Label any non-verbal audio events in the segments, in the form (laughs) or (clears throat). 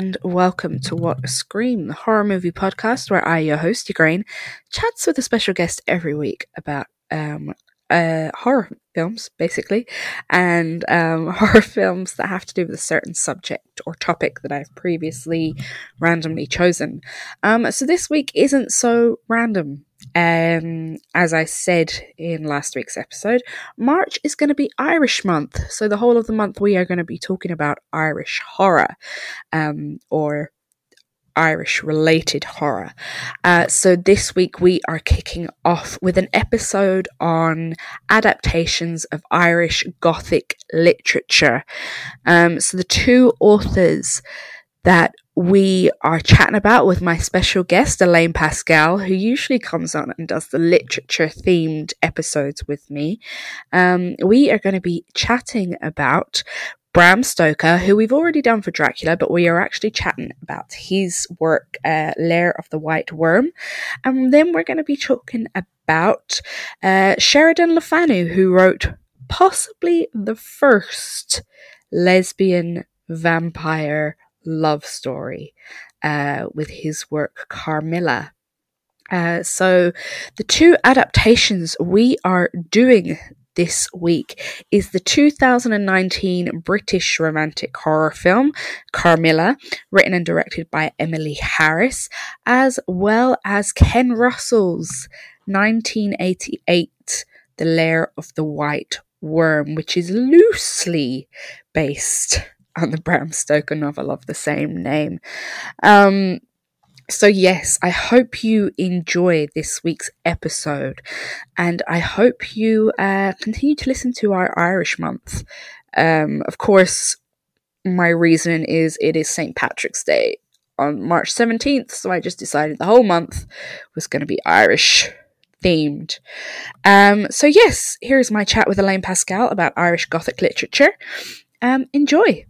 and welcome to What a Scream, the horror movie podcast where I, your host, Ukraine, chats with a special guest every week about um, uh, horror films, basically, and um, (laughs) horror films that have to do with a certain subject or topic that I've previously randomly chosen. Um, so this week isn't so random. Um, as I said in last week's episode, March is going to be Irish month. So the whole of the month we are going to be talking about Irish horror, um, or Irish related horror. Uh, so this week we are kicking off with an episode on adaptations of Irish Gothic literature. Um, so the two authors that we are chatting about with my special guest, Elaine Pascal, who usually comes on and does the literature themed episodes with me. Um, we are going to be chatting about Bram Stoker, who we've already done for Dracula, but we are actually chatting about his work, uh, Lair of the White Worm. And then we're going to be talking about uh, Sheridan Le Fanu, who wrote possibly the first lesbian vampire love story uh, with his work Carmilla. Uh, so, the two adaptations we are doing this week is the 2019 British romantic horror film Carmilla, written and directed by Emily Harris, as well as Ken Russell's 1988 The Lair of the White Worm, which is loosely based the Bram Stoker novel of the same name. Um, so, yes, I hope you enjoy this week's episode and I hope you uh, continue to listen to our Irish month. Um, of course, my reason is it is St. Patrick's Day on March 17th, so I just decided the whole month was going to be Irish themed. Um, so, yes, here's my chat with Elaine Pascal about Irish Gothic literature. Um, enjoy.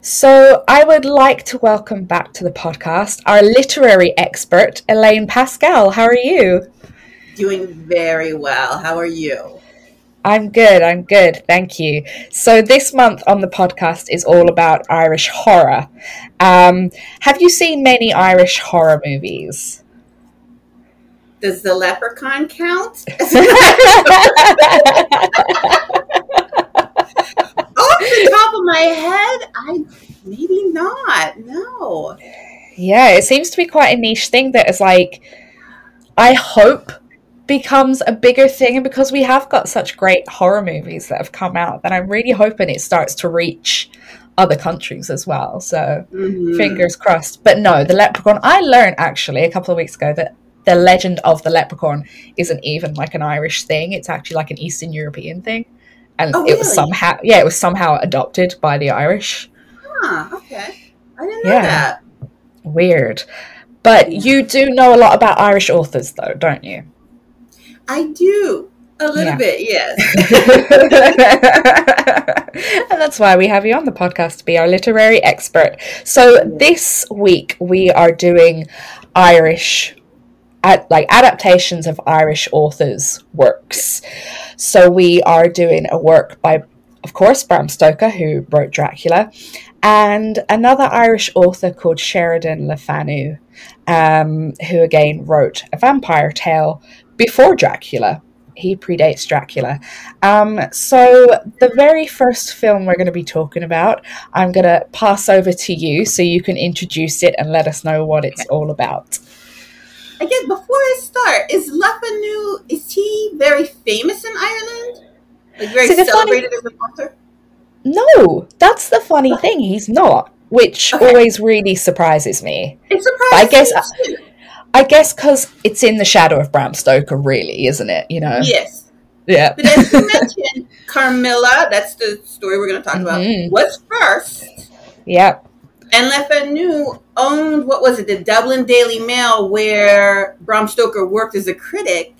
So, I would like to welcome back to the podcast our literary expert, Elaine Pascal. How are you? Doing very well. How are you? I'm good. I'm good. Thank you. So, this month on the podcast is all about Irish horror. Um, have you seen many Irish horror movies? Does the leprechaun count? (laughs) (laughs) (laughs) Off the top of my head, I maybe not. No. Yeah, it seems to be quite a niche thing that is like, I hope becomes a bigger thing because we have got such great horror movies that have come out that I'm really hoping it starts to reach other countries as well. So mm-hmm. fingers crossed. But no, the leprechaun, I learned actually a couple of weeks ago that the legend of the leprechaun isn't even like an Irish thing, it's actually like an Eastern European thing and oh, it was somehow yeah, it was somehow adopted by the Irish. Ah, okay. I didn't know yeah. that. Weird. But you do know a lot about Irish authors though, don't you? I do. A little yeah. bit, yes. (laughs) and that's why we have you on the podcast to be our literary expert. So this week we are doing Irish at, like adaptations of Irish authors' works. So we are doing a work by, of course, Bram Stoker, who wrote Dracula, and another Irish author called Sheridan Le Fanu, um, who again wrote a vampire tale before Dracula. He predates Dracula. Um, so, the very first film we're going to be talking about, I'm going to pass over to you so you can introduce it and let us know what it's all about. Guess before I start, is Le Fanu is he very famous in Ireland? Like very See, celebrated funny, as an author? No, that's the funny thing. He's not, which okay. always really surprises me. It surprises I guess, me too. I guess because it's in the shadow of Bram Stoker, really, isn't it? You know. Yes. Yeah. But as you (laughs) mentioned, Carmilla, that's the story we're going to talk mm-hmm. about, was first. Yep. And Le Fanu owned what was it, the Dublin Daily Mail, where Bram Stoker worked as a critic.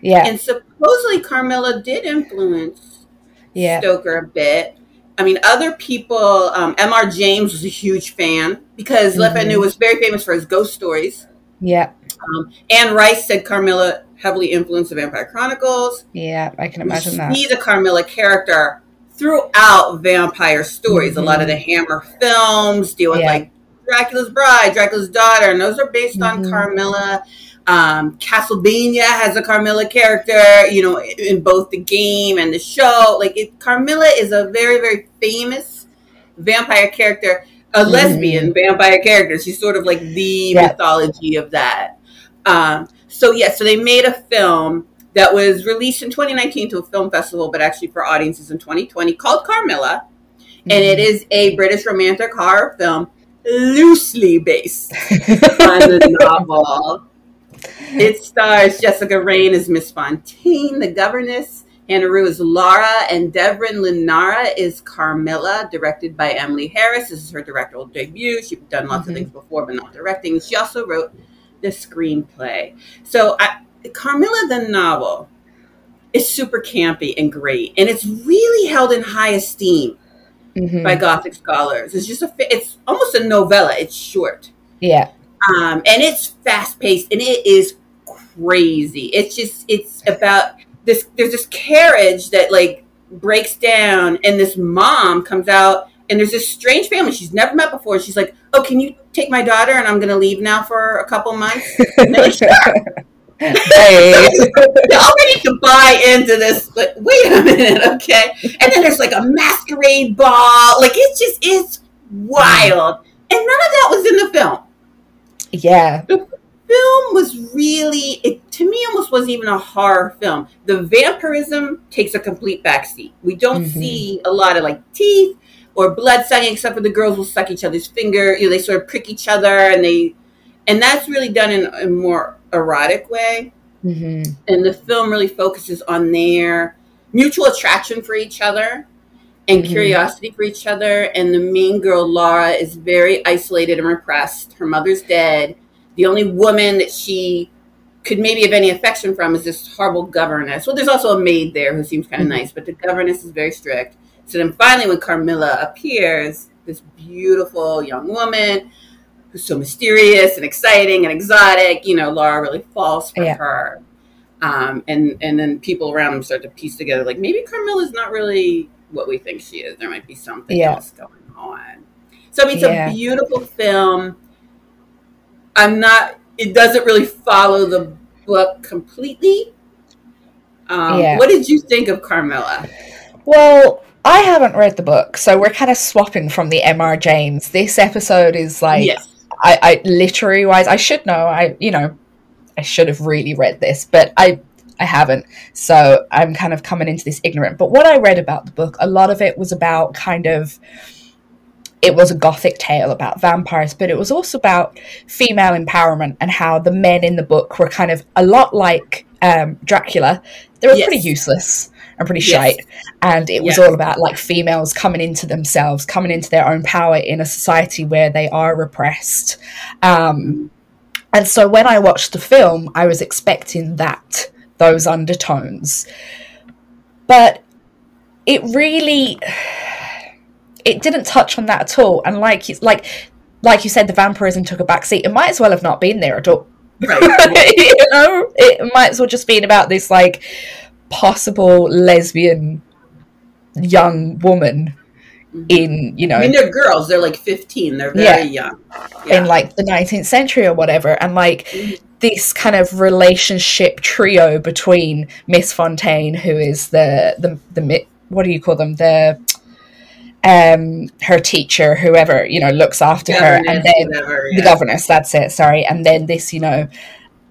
Yeah. And supposedly Carmilla did influence yeah. Stoker a bit. I mean, other people, um, M.R. James was a huge fan because mm-hmm. Le Fanu was very famous for his ghost stories. Yeah. Um, Anne Rice said Carmilla heavily influenced the Vampire Chronicles. Yeah, I can imagine that. He's a Carmilla character throughout vampire stories. Mm-hmm. A lot of the mm-hmm. Hammer films deal with yeah. like Dracula's Bride, Dracula's Daughter, and those are based mm-hmm. on Carmilla. Um, Castlevania has a Carmilla character, you know, in both the game and the show. Like, it, Carmilla is a very, very famous vampire character, a mm-hmm. lesbian vampire character. She's sort of like the yeah. mythology of that. Um, so, yeah, so they made a film that was released in 2019 to a film festival, but actually for audiences in 2020 called Carmilla. Mm-hmm. And it is a British romantic horror film loosely based (laughs) on the novel. It stars Jessica Raine as Miss Fontaine, the governess. Hannah Rae is Laura, and Devrim Lingnau is Carmilla, directed by Emily Harris. This is her directorial debut. She's done lots mm-hmm. of things before, but not directing. She also wrote the screenplay. So I, Carmilla the novel is super campy and great, and it's really held in high esteem mm-hmm. by Gothic scholars. It's just a it's almost a novella. It's short, yeah, um, and it's fast paced, and it is crazy. It's just it's about this. There's this carriage that like breaks down, and this mom comes out, and there's this strange family she's never met before. She's like, "Oh, can you take my daughter?" And I'm going to leave now for a couple months. (laughs) And like, sure. Hey. Y'all ready to buy into this? But wait a minute, okay? And then there's like a masquerade ball. Like it's just it's wild. And none of that was in the film. Yeah. The film was really it to me almost wasn't even a horror film. The vampirism takes a complete backseat. We don't mm-hmm. see a lot of like teeth or blood sucking, except for the girls will suck each other's finger. You know, they sort of prick each other and they and that's really done in a more erotic way. Mm-hmm. And the film really focuses on their mutual attraction for each other and mm-hmm. curiosity for each other. And the main girl, Laura, is very isolated and repressed. Her mother's dead. The only woman that she could maybe have any affection from is this horrible governess. Well, there's also a maid there who seems kind of mm-hmm. nice, but the governess is very strict. So then finally, when Carmilla appears, this beautiful young woman who's so mysterious and exciting and exotic. You know, Laura really falls for yeah. her. Um, and and then people around them start to piece together like maybe Carmilla's not really what we think she is. There might be something yeah. else going on. So I mean, it's yeah. a beautiful film. I'm not. It doesn't really follow the book completely. Um, yeah. What did you think of Carmilla? Well, I haven't read the book, so we're kind of swapping from the M.R. James. This episode is like yes. I, I literary wise, I should know. I you know, I should have really read this, but I I haven't. So I'm kind of coming into this ignorant. But what I read about the book, a lot of it was about kind of it was a gothic tale about vampires, but it was also about female empowerment and how the men in the book were kind of a lot like um, Dracula. They were yes. pretty useless and pretty yes. shite. And it was yes. all about like females coming into themselves, coming into their own power in a society where they are repressed. Um, and so when I watched the film, I was expecting that, those undertones. But it really it didn't touch on that at all. And like like like you said, the vampirism took a backseat. It might as well have not been there at all. Right. (laughs) you know, it might as well just been about this like possible lesbian young woman mm-hmm. in you know I mean they're girls they're like 15 they're very yeah, young yeah. in like the 19th century or whatever and like mm-hmm. this kind of relationship trio between Miss Fontaine who is the the the what do you call them the um her teacher whoever you know looks after governess, her and then whatever, yeah. the governess that's it sorry and then this you know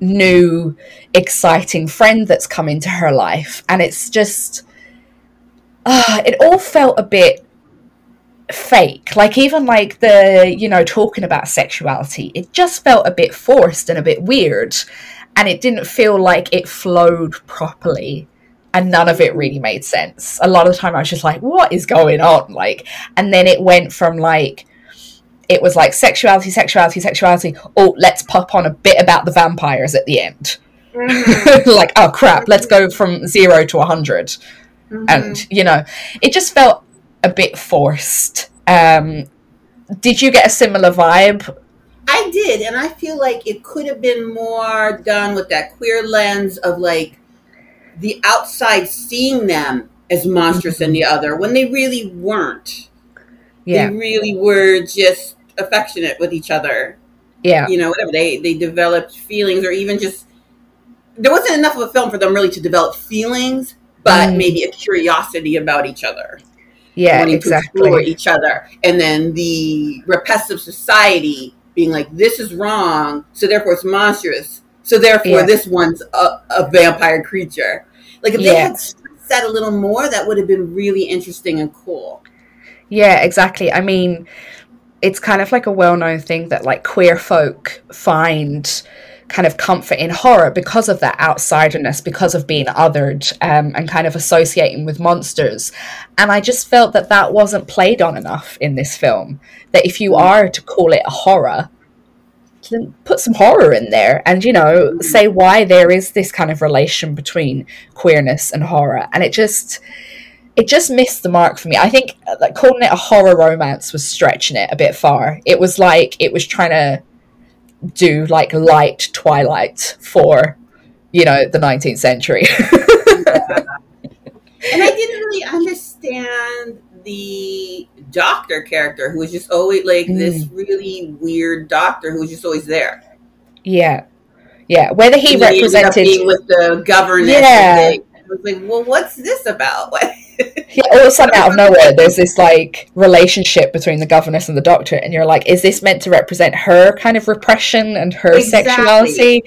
new exciting friend that's come into her life. And it's just uh, it all felt a bit fake. Like even like the you know talking about sexuality it just felt a bit forced and a bit weird. And it didn't feel like it flowed properly. And none of it really made sense. A lot of the time i was just like what is going on? Like and then it went from like it was like sexuality, sexuality, sexuality. Oh, let's pop on a bit about the vampires at the end. Mm-hmm. (laughs) like, oh crap, let's go from zero to a 100 mm-hmm. And, you know, it just felt a bit forced. Um, did you get a similar vibe? I did, and I feel like it could have been more done with that queer lens of like the outside seeing them as monstrous mm-hmm. and the other when they really weren't. Yeah. They really were just affectionate with each other. Yeah. You know, whatever they they developed feelings, or even just there wasn't enough of a film for them really to develop feelings, but Mm. maybe a curiosity about each other, Yeah, wanting to explore each other, and then the repressive society being like, "This is wrong, so therefore it's monstrous, so therefore Yeah. this one's a, a vampire creature." Like if they had said a little more, that would have been really interesting and cool. Yeah, exactly. I mean, it's kind of like a well known thing that like queer folk find kind of comfort in horror because of that outsiderness, because of being othered um, and kind of associating with monsters. And I just felt that that wasn't played on enough in this film. That if you are to call it a horror, then put some horror in there and, you know, say why there is this kind of relation between queerness and horror. And it just it just missed the mark for me. I think uh, like calling it a horror romance was stretching it a bit far. It was like it was trying to do like light Twilight for you know the 19th century. (laughs) And I didn't really understand the doctor character who was just always like this really weird doctor who was just always there. yeah, yeah. Whether he And then ended up represented, with the governess. Yeah. was like, well, what's this about? (laughs) (laughs) Yeah, all of a sudden out of nowhere, there's this like relationship between the governess and the doctor, and you're like, is this meant to represent her kind of repression and her Exactly. sexuality?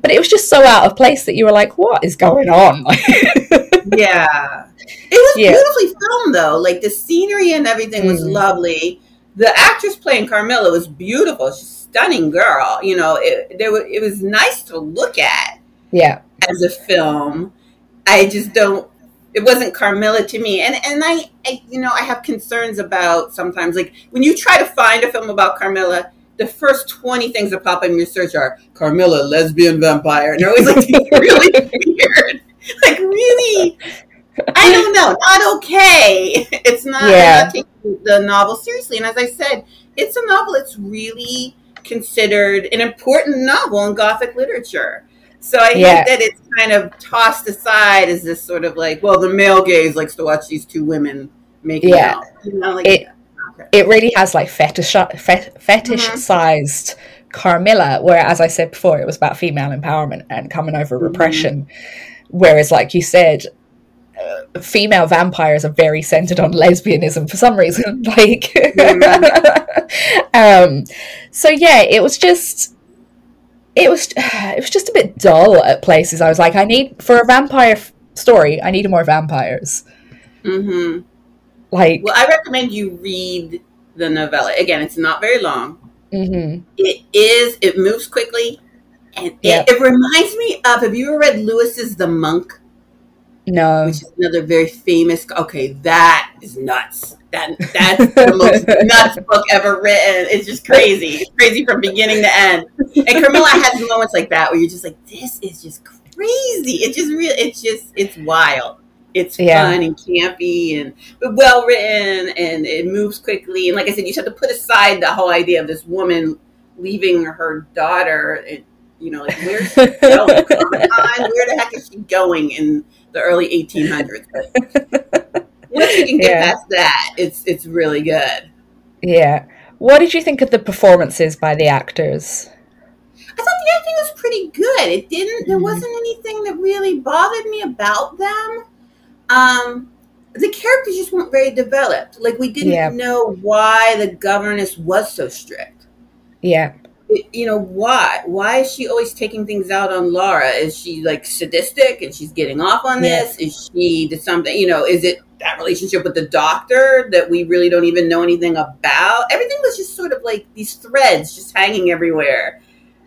But it was just so out of place that you were like, what is going on? (laughs) yeah. It was Yeah. beautifully filmed though. Like the scenery and everything was Mm. lovely. The actress playing Carmilla was beautiful. She's a stunning girl. You know, it there was, it was nice to look at. yeah, as a film. I just don't. It wasn't Carmilla to me, and and I, I, you know, I have concerns about sometimes like when you try to find a film about Carmilla. The first twenty things that pop up in your search are Carmilla, lesbian vampire, and they're always like (laughs) really weird, (laughs) like really. I don't know, not okay. (laughs) It's not, Yeah. not taking the novel seriously. And as I said, it's a novel. It's really considered an important novel in Gothic literature. So I Yeah. hate that it's kind of tossed aside as this sort of like, well, the male gaze likes to watch these two women making Yeah. out. You know, like It- okay. it really has like fetish fet- fetishized Carmilla, where as I said before, it was about female empowerment and coming over Mhm. repression. Whereas, like you said, uh, female vampires are very centered on lesbianism for some reason. (laughs) Like, (laughs) um, so yeah, it was just. It was (sighs) it was just a bit dull at places. I was like, I need for a vampire f- story, I need more vampires. hmm Like, Well, I recommend you read the novella. Again, it's not very long. mhm. It is. It moves quickly, and it, it reminds me of. Have you ever read Lewis's The Monk? no, which is another very famous. Okay, that is nuts. That that's the most (laughs) nuts book ever written. It's just crazy. It's crazy from beginning to end. And Carmilla has moments like that where you're just like, this is just crazy. It's just real. It's just it's wild. It's Yeah. fun and campy and well written and it moves quickly. And like I said, you just have to put aside the whole idea of this woman leaving her daughter. And, you know, like where's she (laughs) going? Where the heck is she going in the early 1800s? (laughs) Once you can get Yeah. past that, it's it's really good. Yeah. What did you think of the performances by the actors? I thought the acting was pretty good. It didn't. There Mhm. wasn't anything that really bothered me about them. Um, the characters just weren't very developed. Like we didn't Yeah. know why the governess was so strict. Yeah. It- you know why? Why is she always taking things out on Laura? Is she like sadistic and she's getting off on Yeah. this? Is she did something? You know, is it that relationship with the doctor that we really don't even know anything about? Everything was just sort of like these threads just hanging everywhere.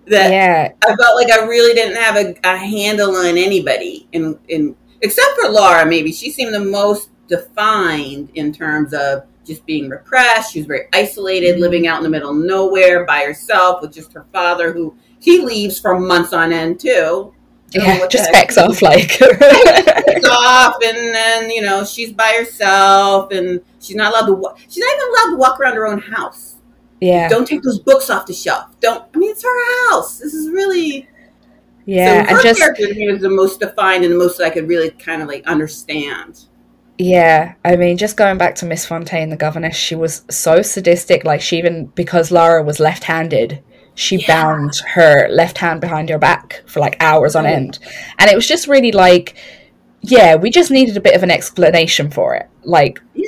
That Yeah. I felt like I really didn't have a, a handle on anybody, in in except for Laura. Maybe she seemed the most defined in terms of just being repressed. She was very isolated, Mhm. living out in the middle of nowhere by herself with just her father, who he leaves for months on end too. I don't know Yeah. Just backs off like. (laughs) Off, and then you know she's by herself, and she's not allowed to. Wa- she's not even allowed to walk around her own house. yeah. Don't take those books off the shelf. Don't. I mean, it's her house. This is really Yeah. so her just character was the most defined and the most I could really kind of like understand. Yeah, I mean, just going back to Miss Fontaine, the governess, she was so sadistic. Like, she even, because Laura was left handed, she yeah. bound her left hand behind her back for like hours on end. And it was just really like, yeah, we just needed a bit of an explanation for it. Like, yeah.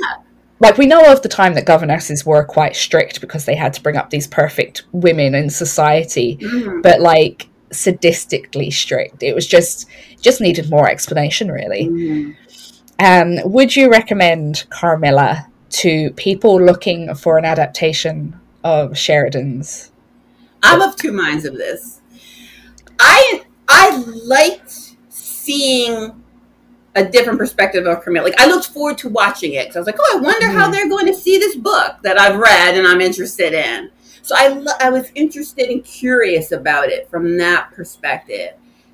Like, we know of the time that governesses were quite strict because they had to bring up these perfect women in society. Mm-hmm. But, like, sadistically strict. It was just just needed more explanation, really. Mm-hmm. Um, would you recommend Carmilla to people looking for an adaptation of Sheridan's? I'm of two minds of this. I I liked seeing a different perspective of Carmilla. Like I looked forward to watching it because I was like, oh, I wonder mm-hmm. how they're going to see this book that I've read and I'm interested in. So I, I was interested and curious about it from that perspective.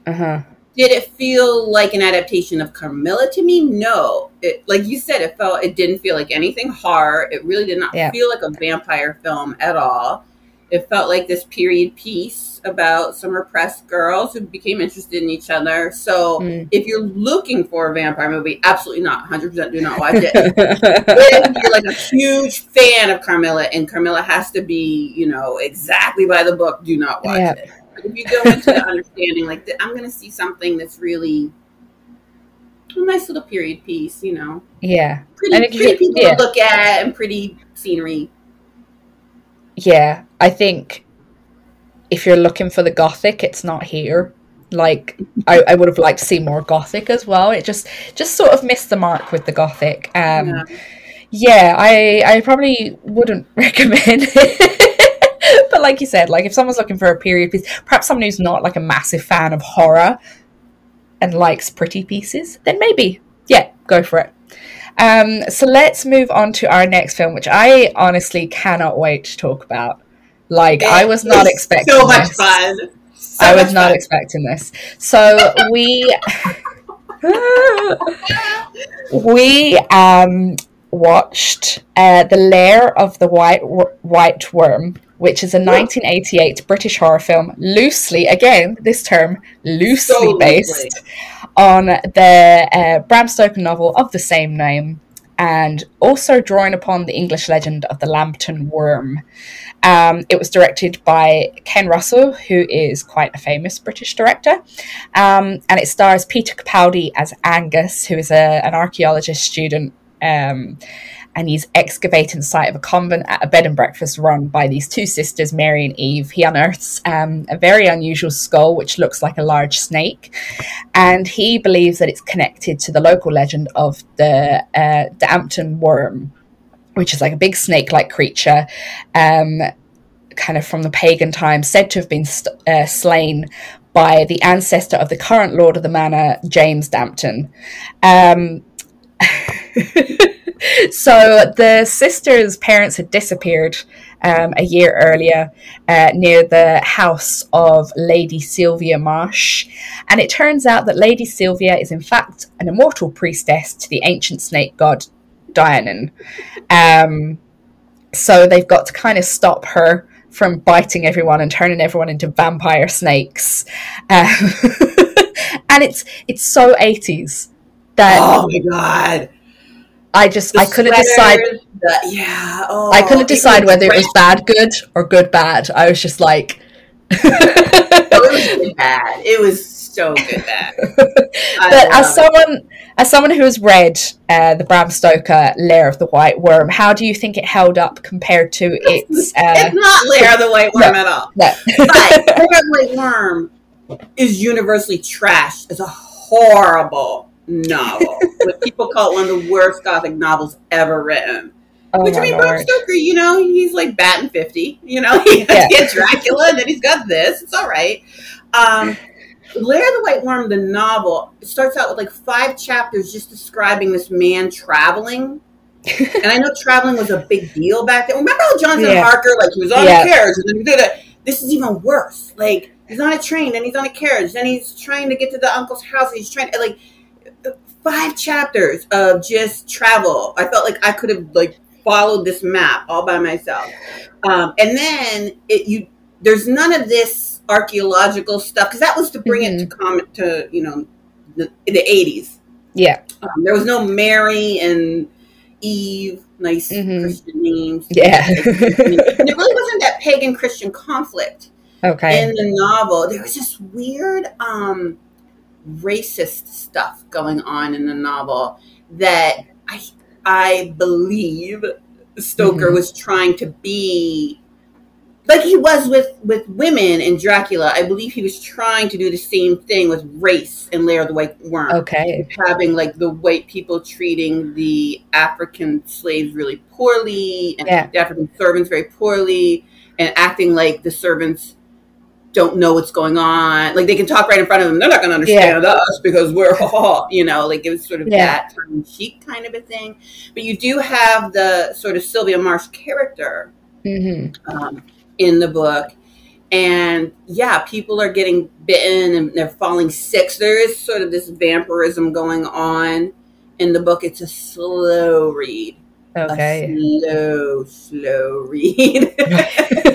Uh-huh. Did it feel like an adaptation of Carmilla to me? No. It, like you said, it felt it didn't feel like anything horror. It really did not yeah. feel like a vampire film at all. It felt like this period piece about some repressed girls who became interested in each other. So mm. if you're looking for a vampire movie, absolutely not. 100% do not watch it. (laughs) if you're like a huge fan of Carmilla and Carmilla has to be, you know, exactly by the book, do not watch yeah. it. But if you go into the understanding, like, I'm going to see something that's really a nice little period piece, you know. Yeah. Pretty, pretty people yeah. to look at and pretty scenery yeah, I think if you're looking for the gothic, it's not here. Like I, I would have liked to see more gothic as well. It just just sort of missed the mark with the gothic. Um, yeah. yeah, I I probably wouldn't (laughs) recommend it. but like you said, like if someone's looking for a period piece, perhaps someone who's not like a massive fan of horror and likes pretty pieces, then maybe yeah, go for it. Um, so let's move on to our next film, which I honestly cannot wait to talk about. Like, it I was not expecting so much this. fun. So I was not fun. expecting this. So we (laughs) we um watched uh, the Lair of the White White Worm, which is a 1988 British horror film, loosely again this term loosely so based on the uh, Bram Stoker novel of the same name, and also drawing upon the English legend of the Lambton Worm. Um, it was directed by Ken Russell, who is quite a famous British director, um, and it stars Peter Capaldi as Angus, who is a, an archaeologist student. Um, and he's excavating the site of a convent at a bed and breakfast run by these two sisters, Mary and Eve. He unearths um, a very unusual skull which looks like a large snake, and he believes that it's connected to the local legend of the uh, Dampton worm, which is like a big snake-like creature. Um, kind of from the pagan times, said to have been st- uh, slain by the ancestor of the current lord of the manor, James Dampton. Um, (laughs) so the sister's parents had disappeared um, a year earlier uh, near the house of Lady Sylvia Marsh. And it turns out that Lady Sylvia is, in fact, an immortal priestess to the ancient snake god Dionin. Um, so they've got to kind of stop her from biting everyone and turning everyone into vampire snakes. Um, (laughs) and it's it's so 80s that. Oh my god I just the I couldn't decide. The, yeah, oh, I couldn't decide whether it was bad good or good bad. I was just like, (laughs) oh, it was bad. It was so good bad. (laughs) but as someone it. as someone who has read uh, the Bram Stoker Lair of the White Worm, how do you think it held up compared to (laughs) its? Uh, it's not Lair of the White Worm no, at all. No. but Lair of the White Worm is universally trashed It's a horrible novel. what people call it one of the worst gothic novels ever written. Oh Which I mean, Bram Stoker, you know, he's like batting fifty. You know, (laughs) he has yeah. Dracula, and then he's got this. It's all right. Um, Lair of the White Worm, the novel, starts out with like five chapters just describing this man traveling. (laughs) and I know traveling was a big deal back then. Remember how Jonathan yeah. Harker, like he was on yeah. a carriage and then he did it. This is even worse. Like he's on a train, then he's on a carriage, then he's trying to get to the uncle's house. and he's trying to like five chapters of just travel. I felt like I could have like followed this map all by myself. Um, and then it you there's none of this archaeological stuff because that was to bring mm-hmm. it to comment to you know the, the 80s Yeah. Um, there was no Mary and Eve, nice Mhm. Christian names. Yeah. (laughs) and it really wasn't that pagan Christian conflict okay. in the novel. There was this weird um, racist stuff going on in the novel that I I believe Stoker Mhm. was trying to be like he was with with women in Dracula. I believe he was trying to do the same thing with race and Lair of the White Worm okay. having like the white people treating the African slaves really poorly and Yeah. the African servants very poorly and acting like the servants don't know what's going on. Like they can talk right in front of them. They're not going to understand us because we're, (laughs) all, you know, like it was sort of Yeah. that tongue cheek kind of a thing. But you do have the sort of Sylvia Marsh character hmm um, in the book. And yeah, people are getting bitten and they're falling sick. So there is sort of this vampirism going on in the book. It's a slow read. Okay. A slow, slow (laughs) read. (laughs)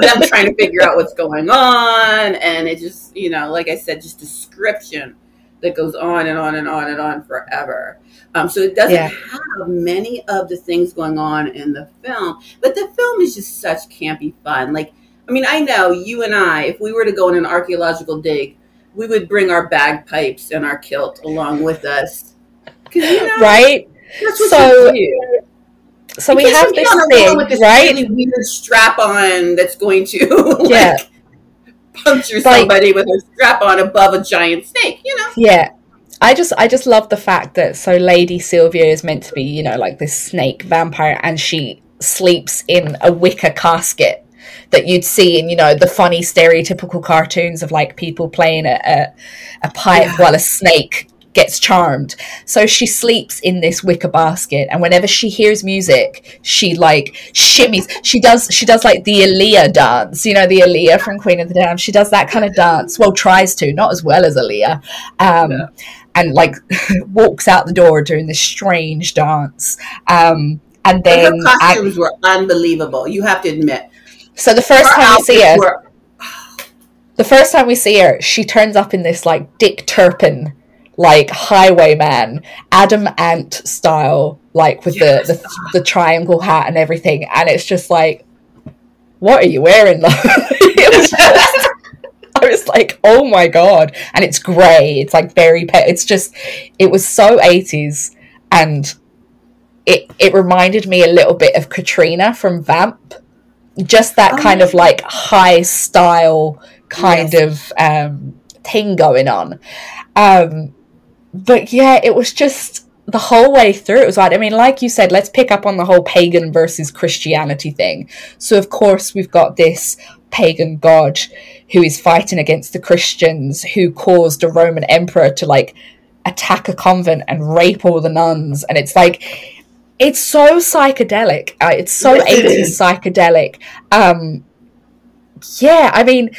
Them trying to figure out what's going on. And it just, you know, like I said, just description that goes on and on and on and on forever. Um, so it doesn't Yeah. have many of the things going on in the film, but the film is just such campy fun. Like, I mean, I know you and I, if we were to go on an archaeological dig, we would bring our bagpipes and our kilt along with us. you know, Right. that's what So- we have this get on a thing, with this right? really weird strap on that's going to (laughs) like, Yeah. puncture Like- somebody with a strap on above a giant snake. You know, Yeah. I just I just love the fact that so Lady Sylvia is meant to be, you know, like this snake vampire and she sleeps in a wicker casket that you'd see in, you know, the funny stereotypical cartoons of like people playing a a, a pipe Yeah. while a snake gets charmed. So she sleeps in this wicker basket and whenever she hears music, she like shimmies. She does she does like the Aaliyah dance, you know, the Aaliyah from Queen of the Damned. She does that kind of dance. Well, tries to, not as well as Aaliyah. Um Yeah. and like (laughs) walks out the door doing this strange dance. Um, and but then, her costumes were unbelievable. You have to admit. so the first Her time we see her, were- the first time we see her, she turns up in this like Dick Turpin, like highwayman, Adam Ant style, like with Yes. the, the the triangle hat and everything, and it's just like, what are you wearing? (laughs) it was just. I was like, oh my god. And it's grey. It's like very pe- it's just it was so 80s and it it reminded me a little bit of Katrina from Vamp. Just that Oh, kind of like high style kind Yes. of um thing going on. Um but yeah, it was just the whole way through it was like I mean like you said let's pick up on the whole pagan versus Christianity thing. So of course we've got this pagan god who is fighting against the Christians who caused a Roman emperor to like attack a convent and rape all the nuns. And it's like it's so psychedelic. Uh, it's so (clears throat) 80s psychedelic. Um yeah i mean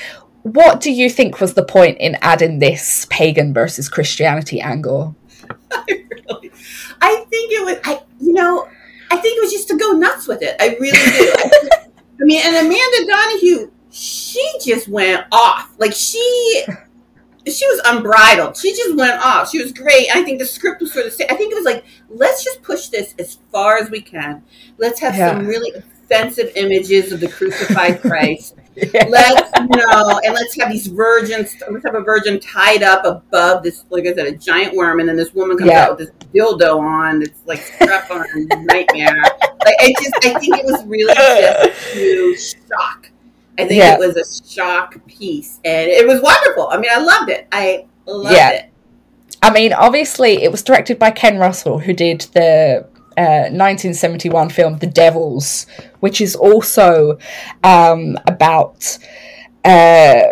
what do you think was the point in adding this pagan versus christianity angle (laughs) I, really, I think it was. I you know, I think it was just to go nuts with it. I really do. I, think- (laughs) I mean, and Amanda Donohoe, she just went off. Like she. She was unbridled. She just went off. She was great. I think the script was sort of. I think it was like, let's just push this as far as we can. Let's have Yeah. some really offensive images of the crucified (laughs) Christ. Let's you know, and let's have these virgins. Let's have a virgin tied up above this, like I said, a giant worm, and then this woman comes Yeah. out with this dildo on It's like strapped on a nightmare. Like I just, I think it was really just to shock. I think Yeah. it was a shock piece, and it was wonderful. I mean, I loved it. I loved it. I mean, obviously, it was directed by Ken Russell, who did the uh, 1971 film The Devils, which is also um, about uh,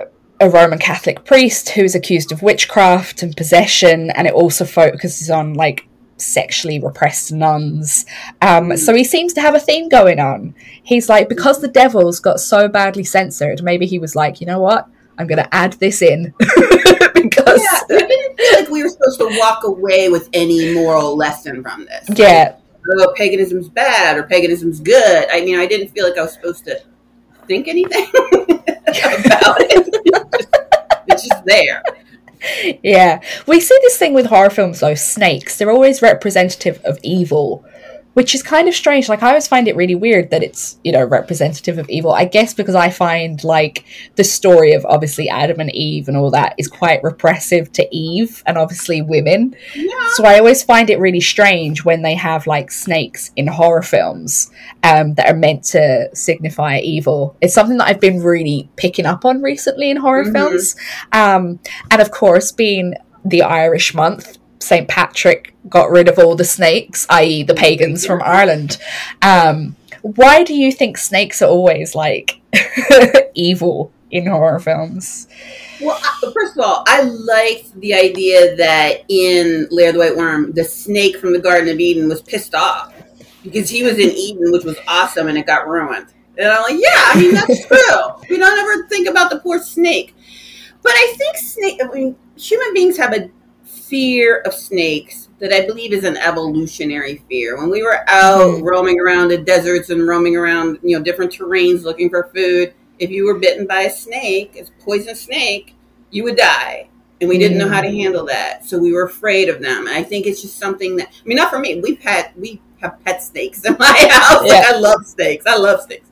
a Roman Catholic priest who is accused of witchcraft and possession, and it also focuses on like sexually repressed nuns. Um, so he seems to have a theme going on. He's like, because the Devils got so badly censored, maybe he was like, you know what? I'm going to add this in (laughs) because Yeah, I didn't feel like we were supposed to walk away with any moral lesson from this. yeah, oh, paganism's bad or paganism's good. I mean, I didn't feel like I was supposed to think anything (laughs) about it. (laughs) It's just, there. yeah. We see this thing with horror films though, snakes. They're always representative of evil which is kind of strange. Like I always find it really weird that it's you know representative of evil. I guess because I find like the story of obviously Adam and Eve and all that is quite repressive to Eve and obviously women. Yeah. So I always find it really strange when they have like snakes in horror films um, that are meant to signify evil. It's something that I've been really picking up on recently in horror mm-hmm. films, um, and of course being the Irish month St. Patrick got rid of all the snakes, i.e., the pagans from Ireland. Um, why do you think snakes are always like (laughs) evil in horror films? Well, first of all, I liked the idea that in Lair of the White Worm, the snake from the Garden of Eden was pissed off because he was in Eden, which was awesome, and it got ruined. And I'm like, yeah, I mean that's (laughs) true. we don't ever think about the poor snake, but I think snake. I mean, human beings have a fear of snakes that I believe is an evolutionary fear. When we were out mm-hmm. roaming around the deserts and roaming around, you know, different terrains looking for food, if you were bitten by a snake, a poisonous snake, you would die. And we didn't know how to mm. handle that. So we were afraid of them. And I think it's just something that I mean not for me. We've had we have pet snakes in my (laughs) house. Yeah. Like I love snakes. I love snakes.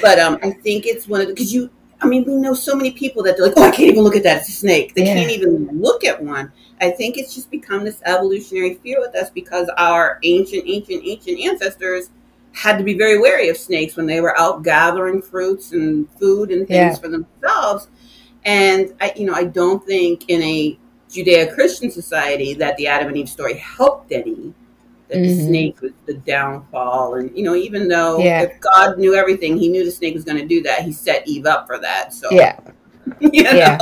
But um I think it's one of the because you I mean, we know so many people that they're like, oh, I can't even look at that. It's a snake. They yeah. can't even look at one. I think it's just become this evolutionary fear with us because our ancient, ancient, ancient ancestors had to be very wary of snakes when they were out gathering fruits and food and things yeah. for themselves. And I, you know, I don't think in a Judeo-Christian society that the Adam and Eve story helped any. That mm-hmm. the snake was the downfall, and you know, even though yeah. if God knew everything, He knew the snake was going to do that. He set Eve up for that. So yeah, (laughs) you know? yeah.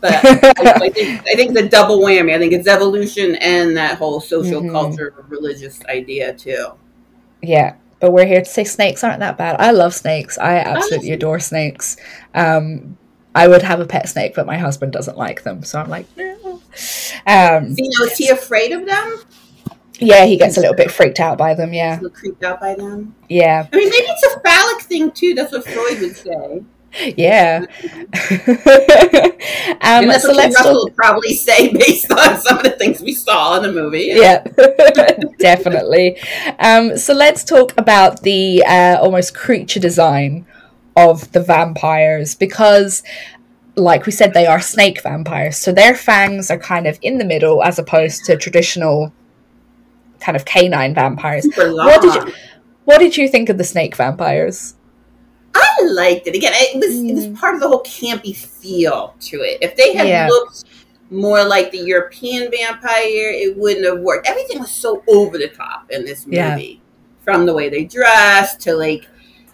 But (laughs) I, think, I think the double whammy. I think it's evolution and that whole social mm-hmm. culture, religious idea too. Yeah, but we're here to say snakes aren't that bad. I love snakes. I absolutely adore snakes. Um, I would have a pet snake, but my husband doesn't like them, so I'm like, no. Um, you know, is he afraid of them? Yeah, he gets a little bit freaked out by them. Yeah, creeped out by them. Yeah, I mean, maybe it's a phallic thing too. That's what Freud would say. Yeah. (laughs) (laughs) um, that's so what let's Russell talk- probably say (laughs) based on some of the things we saw in the movie. Yeah, definitely. Um, so let's talk about the uh, almost creature design of the vampires because like we said they are snake vampires so their fangs are kind of in the middle as opposed to traditional kind of canine vampires what did you what did you think of the snake vampires I liked it. Again, it was mm. it was mm. part of the whole campy feel to it. If they had yeah. looked more like the European vampire, it wouldn't have worked. Everything was so over the top in this movie, yeah. from the way they dressed to like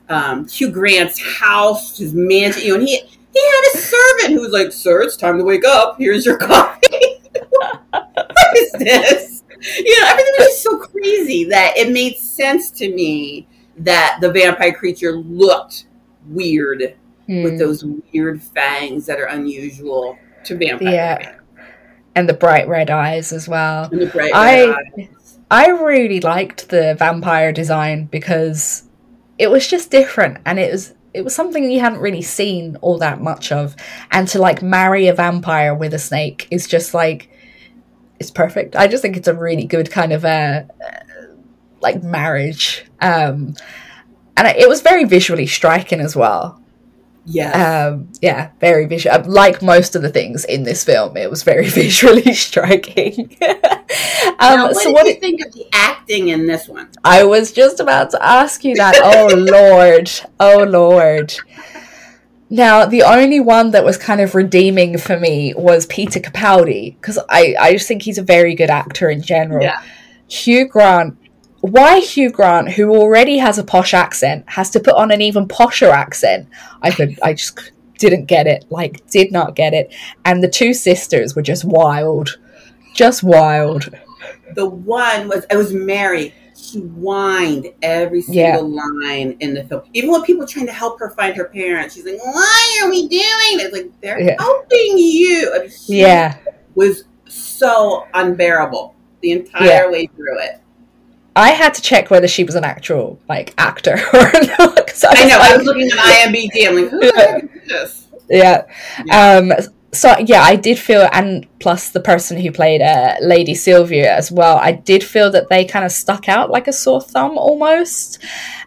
um, Hugh Grant's house, his mansion. You know, and he he had a servant who was like, "Sir, it's time to wake up. Here's your (laughs) coffee." (laughs) what is this? You know, everything was just so crazy that it made sense to me that the vampire creature looked weird mm. with hmm. those weird fangs that are unusual to vampire. Yeah. And the bright red eyes as well. I eyes. I really liked the vampire design because it was just different and it was it was something you hadn't really seen all that much of. And to like marry a vampire with a snake is just like it's perfect. I just think it's a really good kind of a uh, like marriage. Um and it was very visually striking as well. Yeah, um, yeah, very visual. Uh, like most of the things in this film, it was very (laughs) visually striking. (laughs) um, now, what so did what you think of the acting in this one? I was just about to ask you that. oh (laughs) lord, oh lord. Now, the only one that was kind of redeeming for me was Peter Capaldi because I, I just think he's a very good actor in general. Yeah. Hugh Grant why Hugh Grant, who already has a posh accent, has to put on an even posher accent. I could, I just didn't get it. Like, did not get it. And the two sisters were just wild, just wild. The one was, it was Mary. She whined every single yeah. line in the film. Even when people were trying to help her find her parents, she's like, "Why are we doing it?" Like they're yeah. helping you. I mean, yeah, was so unbearable the entire yeah. way through it. I had to check whether she was an actual like actor (laughs) or not. I, I, know. Like, I was looking at IMDb. I'm like, who the heck is this? Yeah. yeah. Um, so yeah, I did feel, and plus the person who played uh, Lady Sylvia as well, I did feel that they kind of stuck out like a sore thumb almost.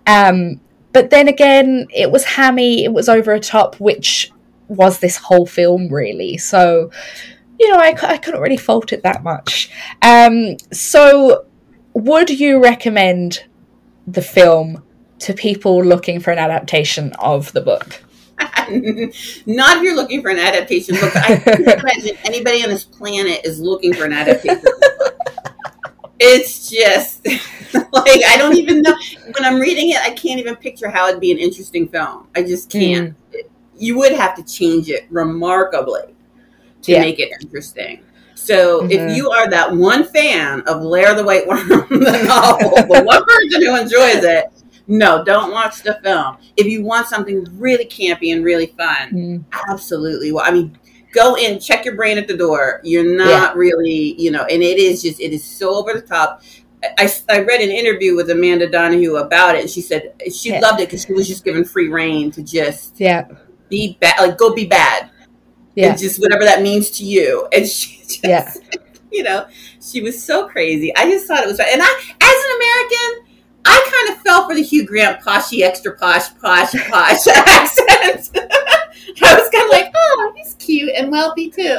Um, but then again, it was hammy, it was over a top, which was this whole film really. So, you know, I, I couldn't really fault it that much. Um, so, would you recommend the film to people looking for an adaptation of the book? (laughs) Not if you're looking for an adaptation book. I can't (laughs) imagine anybody on this planet is looking for an adaptation book. It's just (laughs) like I don't even know when I'm reading it. I can't even picture how it'd be an interesting film. I just can't. Mm. You would have to change it remarkably to yeah. make it interesting. So mm-hmm. if you are that one fan of Lair the White Worm, the novel, the one person who enjoys it, no, don't watch the film. If you want something really campy and really fun, mm. absolutely. Well, I mean, go in, check your brain at the door. You're not yeah. really, you know, and it is just, it is so over the top. I, I read an interview with Amanda Donohoe about it, and she said she yeah. loved it because she was just given free reign to just yeah be bad, like go be bad, yeah, and just whatever that means to you. And she (laughs) just, yeah, you know, she was so crazy. I just thought it was, and I, as an American, I kind of fell for the Hugh Grant poshy, extra posh, posh, posh (laughs) accent. (laughs) I was kind of like, oh, he's cute and wealthy too. (laughs)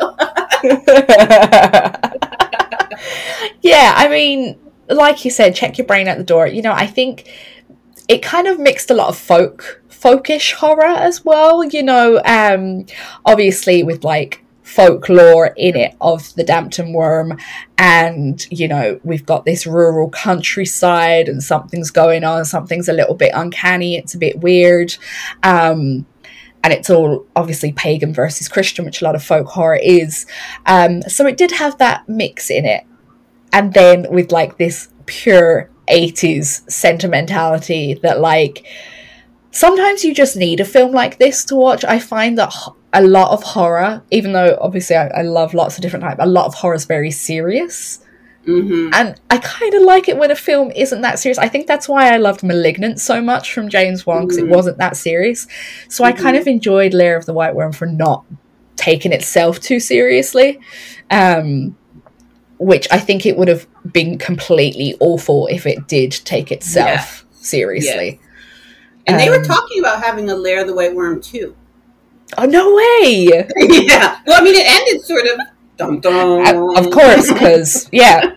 yeah, I mean, like you said, check your brain at the door. You know, I think it kind of mixed a lot of folk folkish horror as well. You know, um, obviously with like folklore in it of the d'Ampton worm. And, you know, we've got this rural countryside and something's going on, something's a little bit uncanny, it's a bit weird. Um, and it's all obviously pagan versus Christian, which a lot of folk horror is. Um, so it did have that mix in it. And then with like this pure 80s sentimentality that, like, sometimes you just need a film like this to watch. I find that a lot of horror, even though obviously I, I love lots of different types, a lot of horror is very serious. Mm-hmm. And I kind of like it when a film isn't that serious. I think that's why I loved *Malignant* so much from James Wan because mm-hmm. it wasn't that serious. So mm-hmm. I kind of enjoyed *Lair of the White Worm* for not taking itself too seriously, um, which I think it would have been completely awful if it did take itself yeah. seriously. Yeah. And um, they were um, talking about having a *Lair of the White Worm* too. Oh no way! (laughs) yeah. Well, I mean, it ended sort of. Dum, dum. Of course, because yeah,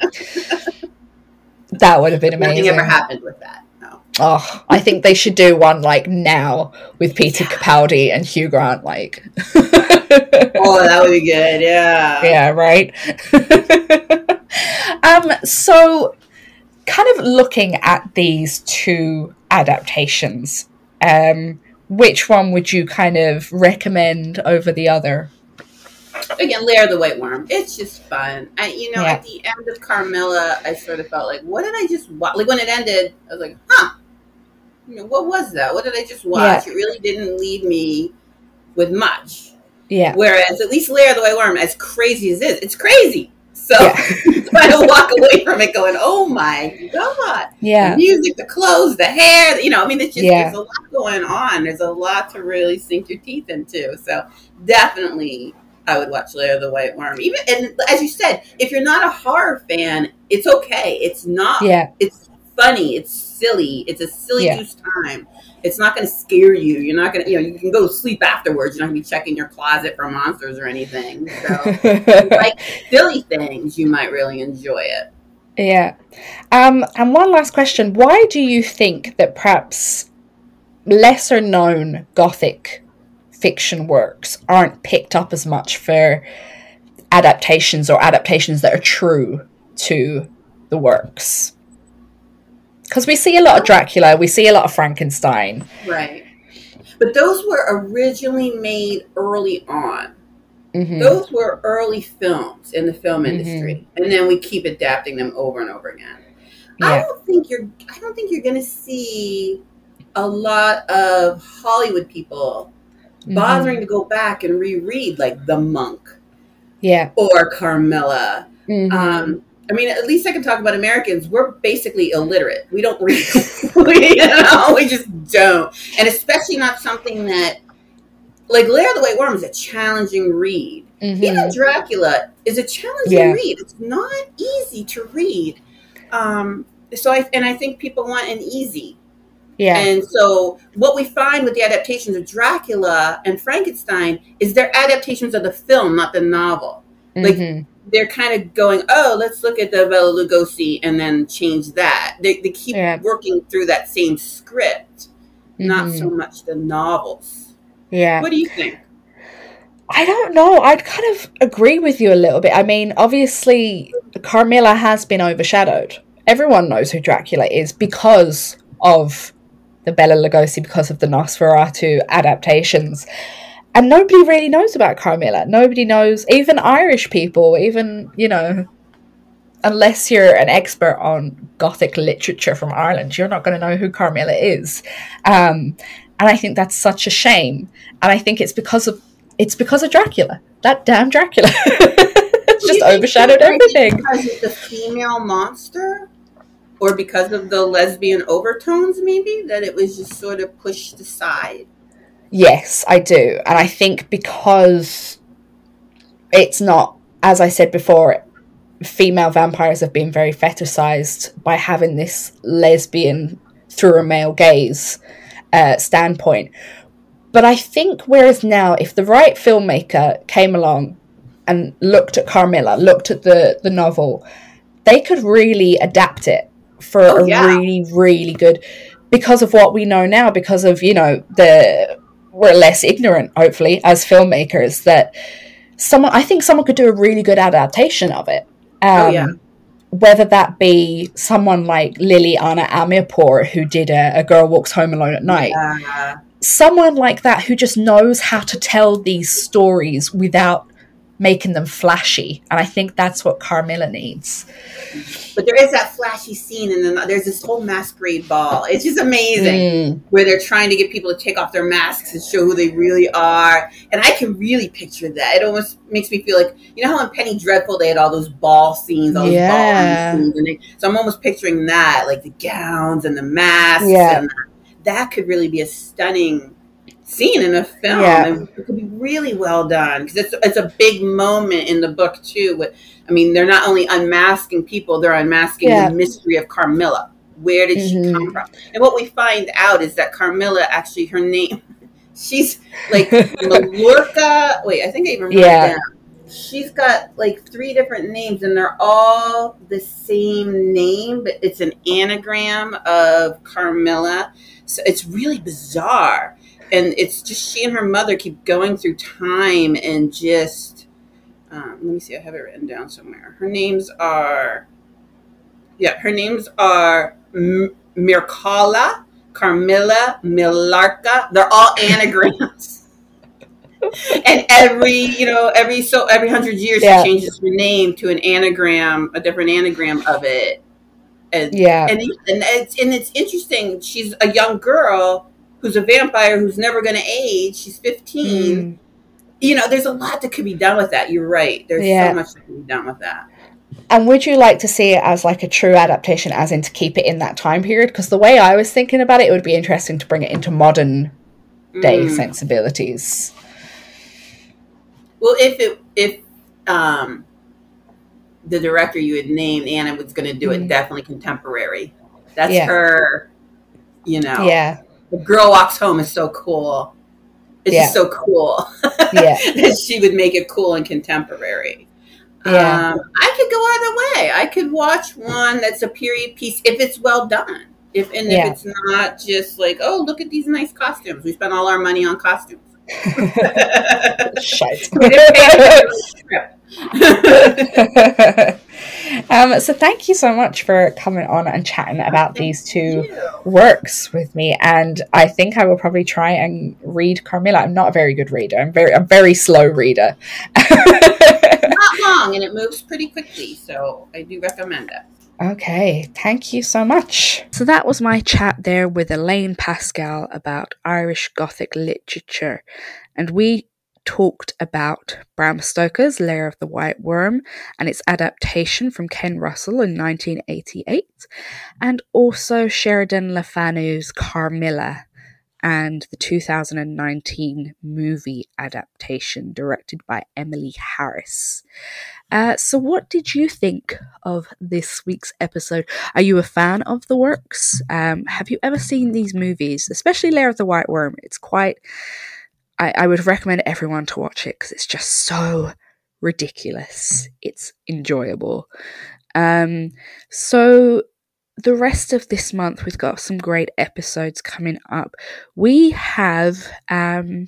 that would have been amazing. Nothing ever happened with that. No. Oh, I think they should do one like now with Peter yeah. Capaldi and Hugh Grant. Like, (laughs) oh, that would be good. Yeah. Yeah. Right. (laughs) um. So, kind of looking at these two adaptations. Um which one would you kind of recommend over the other? Again, Lair the White Worm. It's just fun. I, you know, yeah. at the end of Carmilla, I sort of felt like, what did I just watch? Like when it ended, I was like, huh, you know, what was that? What did I just watch? Yeah. It really didn't leave me with much. Yeah. Whereas at least Lair the White Worm, as crazy as it is, it's crazy. (laughs) So yeah. (laughs) trying to walk away from it going, oh my God. Yeah. The music, the clothes, the hair, you know, I mean, it's just, yeah. there's a lot going on. There's a lot to really sink your teeth into. So definitely I would watch Lair of the White Worm. Even, and as you said, if you're not a horror fan, it's okay. It's not, yeah. it's funny. It's silly. It's a silly yeah. time it's not going to scare you. You're not going to, you know, you can go to sleep afterwards. You're not going to be checking your closet for monsters or anything. So, (laughs) like silly things, you might really enjoy it. Yeah. Um, and one last question. Why do you think that perhaps lesser known Gothic fiction works aren't picked up as much for adaptations or adaptations that are true to the works? Because we see a lot of Dracula, we see a lot of Frankenstein. Right. But those were originally made early on. Mm-hmm. Those were early films in the film mm-hmm. industry, mm-hmm. and then we keep adapting them over and over again. Yeah. I don't think you're. I don't think you're going to see a lot of Hollywood people mm-hmm. bothering to go back and reread like The Monk, yeah, or Carmilla. Mm-hmm. Um, I mean, at least I can talk about Americans. We're basically illiterate. We don't read. (laughs) (laughs) we, you know, we just don't. And especially not something that, like Lair of the White Worm is a challenging read. mm-hmm. even Dracula is a challenging yeah. read. It's not easy to read. Um, so I and I think people want an easy. Yeah. And so what we find with the adaptations of Dracula and Frankenstein is they're adaptations of the film, not the novel. Like mm-hmm. They're kind of going, oh, let's look at the Bela Lugosi and then change that. They, they keep yeah. working through that same script, mm-hmm. not so mm-hmm. much the novels. Yeah. What do you think? I don't know. I'd kind of agree with you a little bit. I mean, obviously, Carmilla has been overshadowed. Everyone knows who Dracula is because of the Bela Lugosi, because of the Nosferatu adaptations. And nobody really knows about Carmilla. Nobody knows, even Irish people, even, you know, unless you're an expert on Gothic literature from Ireland, you're not going to know who Carmilla is. Um, and I think that's such a shame. And I think it's because of it's because of Dracula. That damn Dracula. (laughs) it's just overshadowed everything. Because it's a female monster? Or because of the lesbian overtones, maybe? That it was just sort of pushed aside? Yes, I do. And I think because it's not, as I said before, female vampires have been very fetishized by having this lesbian through a male gaze uh, standpoint. But I think whereas now, if the right filmmaker came along and looked at Carmilla, looked at the the novel, they could really adapt it for oh, a yeah. really really good because of what we know now because of you know the we're less ignorant hopefully as filmmakers that someone I think someone could do a really good adaptation of it. Um, oh yeah. Whether that be someone like Liliana Amirpour, who did a, a Girl Walks Home Alone at Night, yeah someone like that who just knows how to tell these stories without making them flashy. And I think that's what Carmilla needs. But there is that flashy scene, and then there's this whole masquerade ball. It's just amazing mm. where they're trying to get people to take off their masks and show who they really are. And I can really picture that. It almost makes me feel like you know how in Penny Dreadful they had all those ball scenes, all those ball scenes, and they, so I'm almost picturing that, like the gowns and the masks. Yeah. And, that could really be a stunning scene in a film. Yeah. And it could be really well done because it's it's a big moment in the book too. With, I mean, they're not only unmasking people; they're unmasking yeah. the mystery of Carmilla. Where did mm-hmm. she come from? And what we find out is that Carmilla actually her name. (laughs) She's like (laughs) Malurka. Wait, I think I even wrote yeah. it down she's got like three different names and they're all the same name but it's an anagram of carmilla so it's really bizarre. And it's just she and her mother keep going through time and just, um, let me see, I have it written down somewhere. Her names are, yeah, her names are M- Mircalla, Carmilla, Millarca. They're all anagrams. (laughs) and every you know every so every hundred years yeah. she changes her name to an anagram a different anagram of it and, yeah. And, and, it's, and it's interesting. She's a young girl who's a vampire who's never going to age. She's 15. Mm. You know, there's a lot that could be done with that. You're right. There's yeah. so much that can be done with that. And would you like to see it as like a true adaptation, as in to keep it in that time period? Because the way I was thinking about it, it would be interesting to bring it into modern day mm. sensibilities. Well, if it if um the director you had named, Anna was going to do it mm-hmm. definitely contemporary. That's yeah. her, you know. Yeah. The girl walks home is so cool. It's yeah. just so cool. (laughs) yeah. that she would make it cool and contemporary. Yeah. Um, I could go either way. I could watch one that's a period piece if it's well done. If and yeah. if it's not just like, oh, look at these nice costumes. We spent all our money on costumes. (laughs) (laughs) Shite. Um, so thank you so much for coming on and chatting about these two works with me. And I think I will probably try and read Carmilla. I'm not a very good reader. I'm very, a very slow reader. not (laughs) long, and it moves pretty quickly. So I do recommend it. Okay, thank you so much. So that was my chat there with Elaine Pascal about Irish Gothic literature. And we talked about Bram Stoker's Lair of the White Worm and its adaptation from Ken Russell in 1988, and also Sheridan Le Fanu's Carmilla and the 2019 movie adaptation directed by Emily Harris. Uh, so, what did you think of this week's episode? Are you a fan of the works? Um, have you ever seen these movies, especially Lair of the White Worm? It's quite. I, I would recommend everyone to watch it because it's just so ridiculous. It's enjoyable. Um, so the rest of this month, we've got some great episodes coming up. We have, um,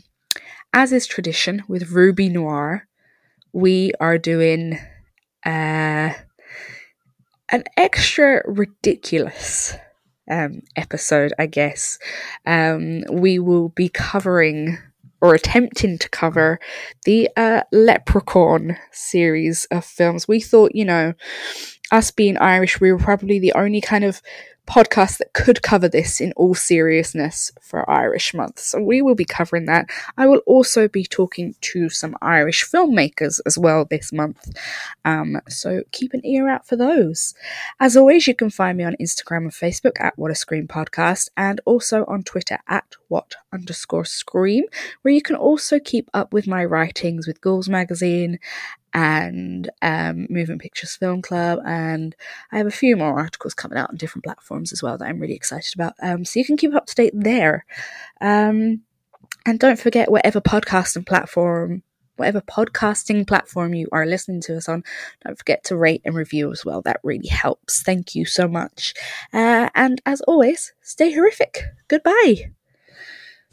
as is tradition with Ruby Noir, we are doing uh, an extra ridiculous um, episode, I guess. Um, we will be covering or attempting to cover the uh, Leprechaun series of films. We thought, you know, us being Irish, we were probably the only kind of podcast that could cover this in all seriousness for Irish Month. So we will be covering that. I will also be talking to some Irish filmmakers as well this month. Um, so keep an ear out for those. As always, you can find me on Instagram and Facebook at What a Scream Podcast and also on Twitter at What underscore Scream, where you can also keep up with my writings with Ghouls Magazine and um, Moving Pictures Film Club, and I have a few more articles coming out on different platforms as well that I'm really excited about. Um, so you can keep up to date there. Um, and don't forget, whatever podcasting platform, whatever podcasting platform you are listening to us on, don't forget to rate and review as well. That really helps. Thank you so much. Uh, and as always, stay horrific. Goodbye.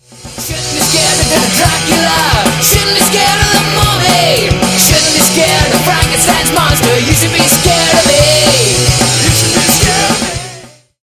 Shouldn't be scared of Dracula. Shouldn't be scared of the mummy you scared of Frankenstein's monster? You should be scared of me.